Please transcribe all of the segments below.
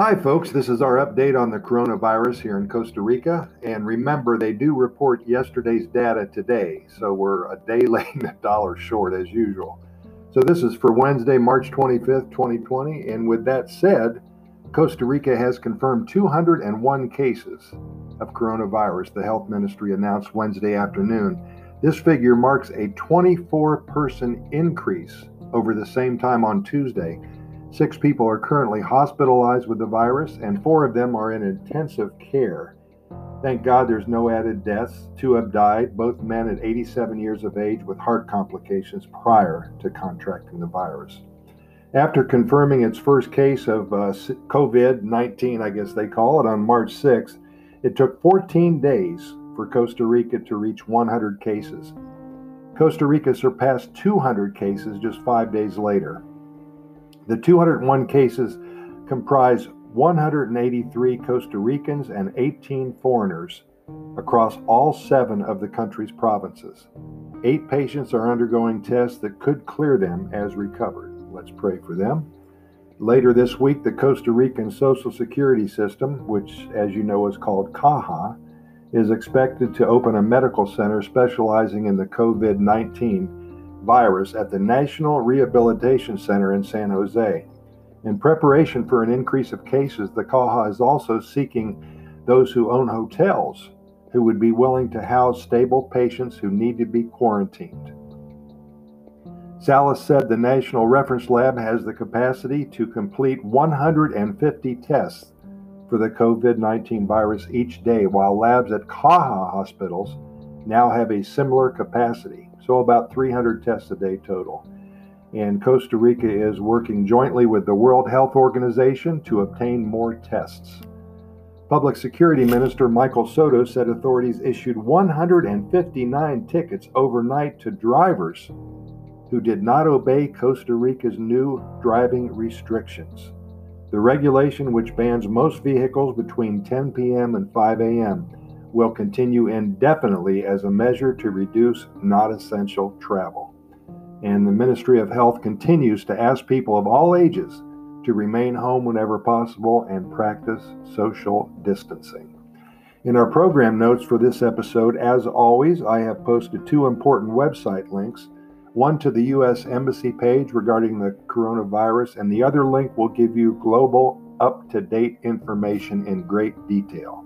Hi, folks. This is our update on the coronavirus here in Costa Rica. And remember, they do report yesterday's data today, so we're a day late a dollar short as usual. So this is for Wednesday, March 25th, 2020. And with that said, Costa Rica has confirmed 201 cases of coronavirus, the health ministry announced Wednesday afternoon. This figure marks a 24 person increase over the same time on Tuesday Six people are currently hospitalized with the virus, and four of them are in intensive care. Thank God there's no added deaths. Two have died, both men at 87 years of age with heart complications prior to contracting the virus. After confirming its first case of uh, COVID 19, I guess they call it, on March 6th, it took 14 days for Costa Rica to reach 100 cases. Costa Rica surpassed 200 cases just five days later. The 201 cases comprise 183 Costa Ricans and 18 foreigners across all seven of the country's provinces. Eight patients are undergoing tests that could clear them as recovered. Let's pray for them. Later this week, the Costa Rican Social Security System, which, as you know, is called CAJA, is expected to open a medical center specializing in the COVID 19 virus at the National Rehabilitation Center in San Jose. In preparation for an increase of cases, the CAJA is also seeking those who own hotels who would be willing to house stable patients who need to be quarantined. Salas said the National Reference Lab has the capacity to complete 150 tests for the COVID 19 virus each day, while labs at CAJA hospitals now have a similar capacity so about 300 tests a day total. And Costa Rica is working jointly with the World Health Organization to obtain more tests. Public Security Minister Michael Soto said authorities issued 159 tickets overnight to drivers who did not obey Costa Rica's new driving restrictions. The regulation, which bans most vehicles between 10 p.m. and 5 a.m., will continue indefinitely as a measure to reduce not essential travel. And the Ministry of Health continues to ask people of all ages to remain home whenever possible and practice social distancing. In our program notes for this episode, as always, I have posted two important website links one to the U.S. Embassy page regarding the coronavirus, and the other link will give you global, up to date information in great detail.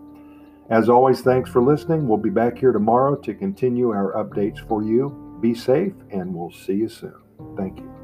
As always, thanks for listening. We'll be back here tomorrow to continue our updates for you. Be safe, and we'll see you soon. Thank you.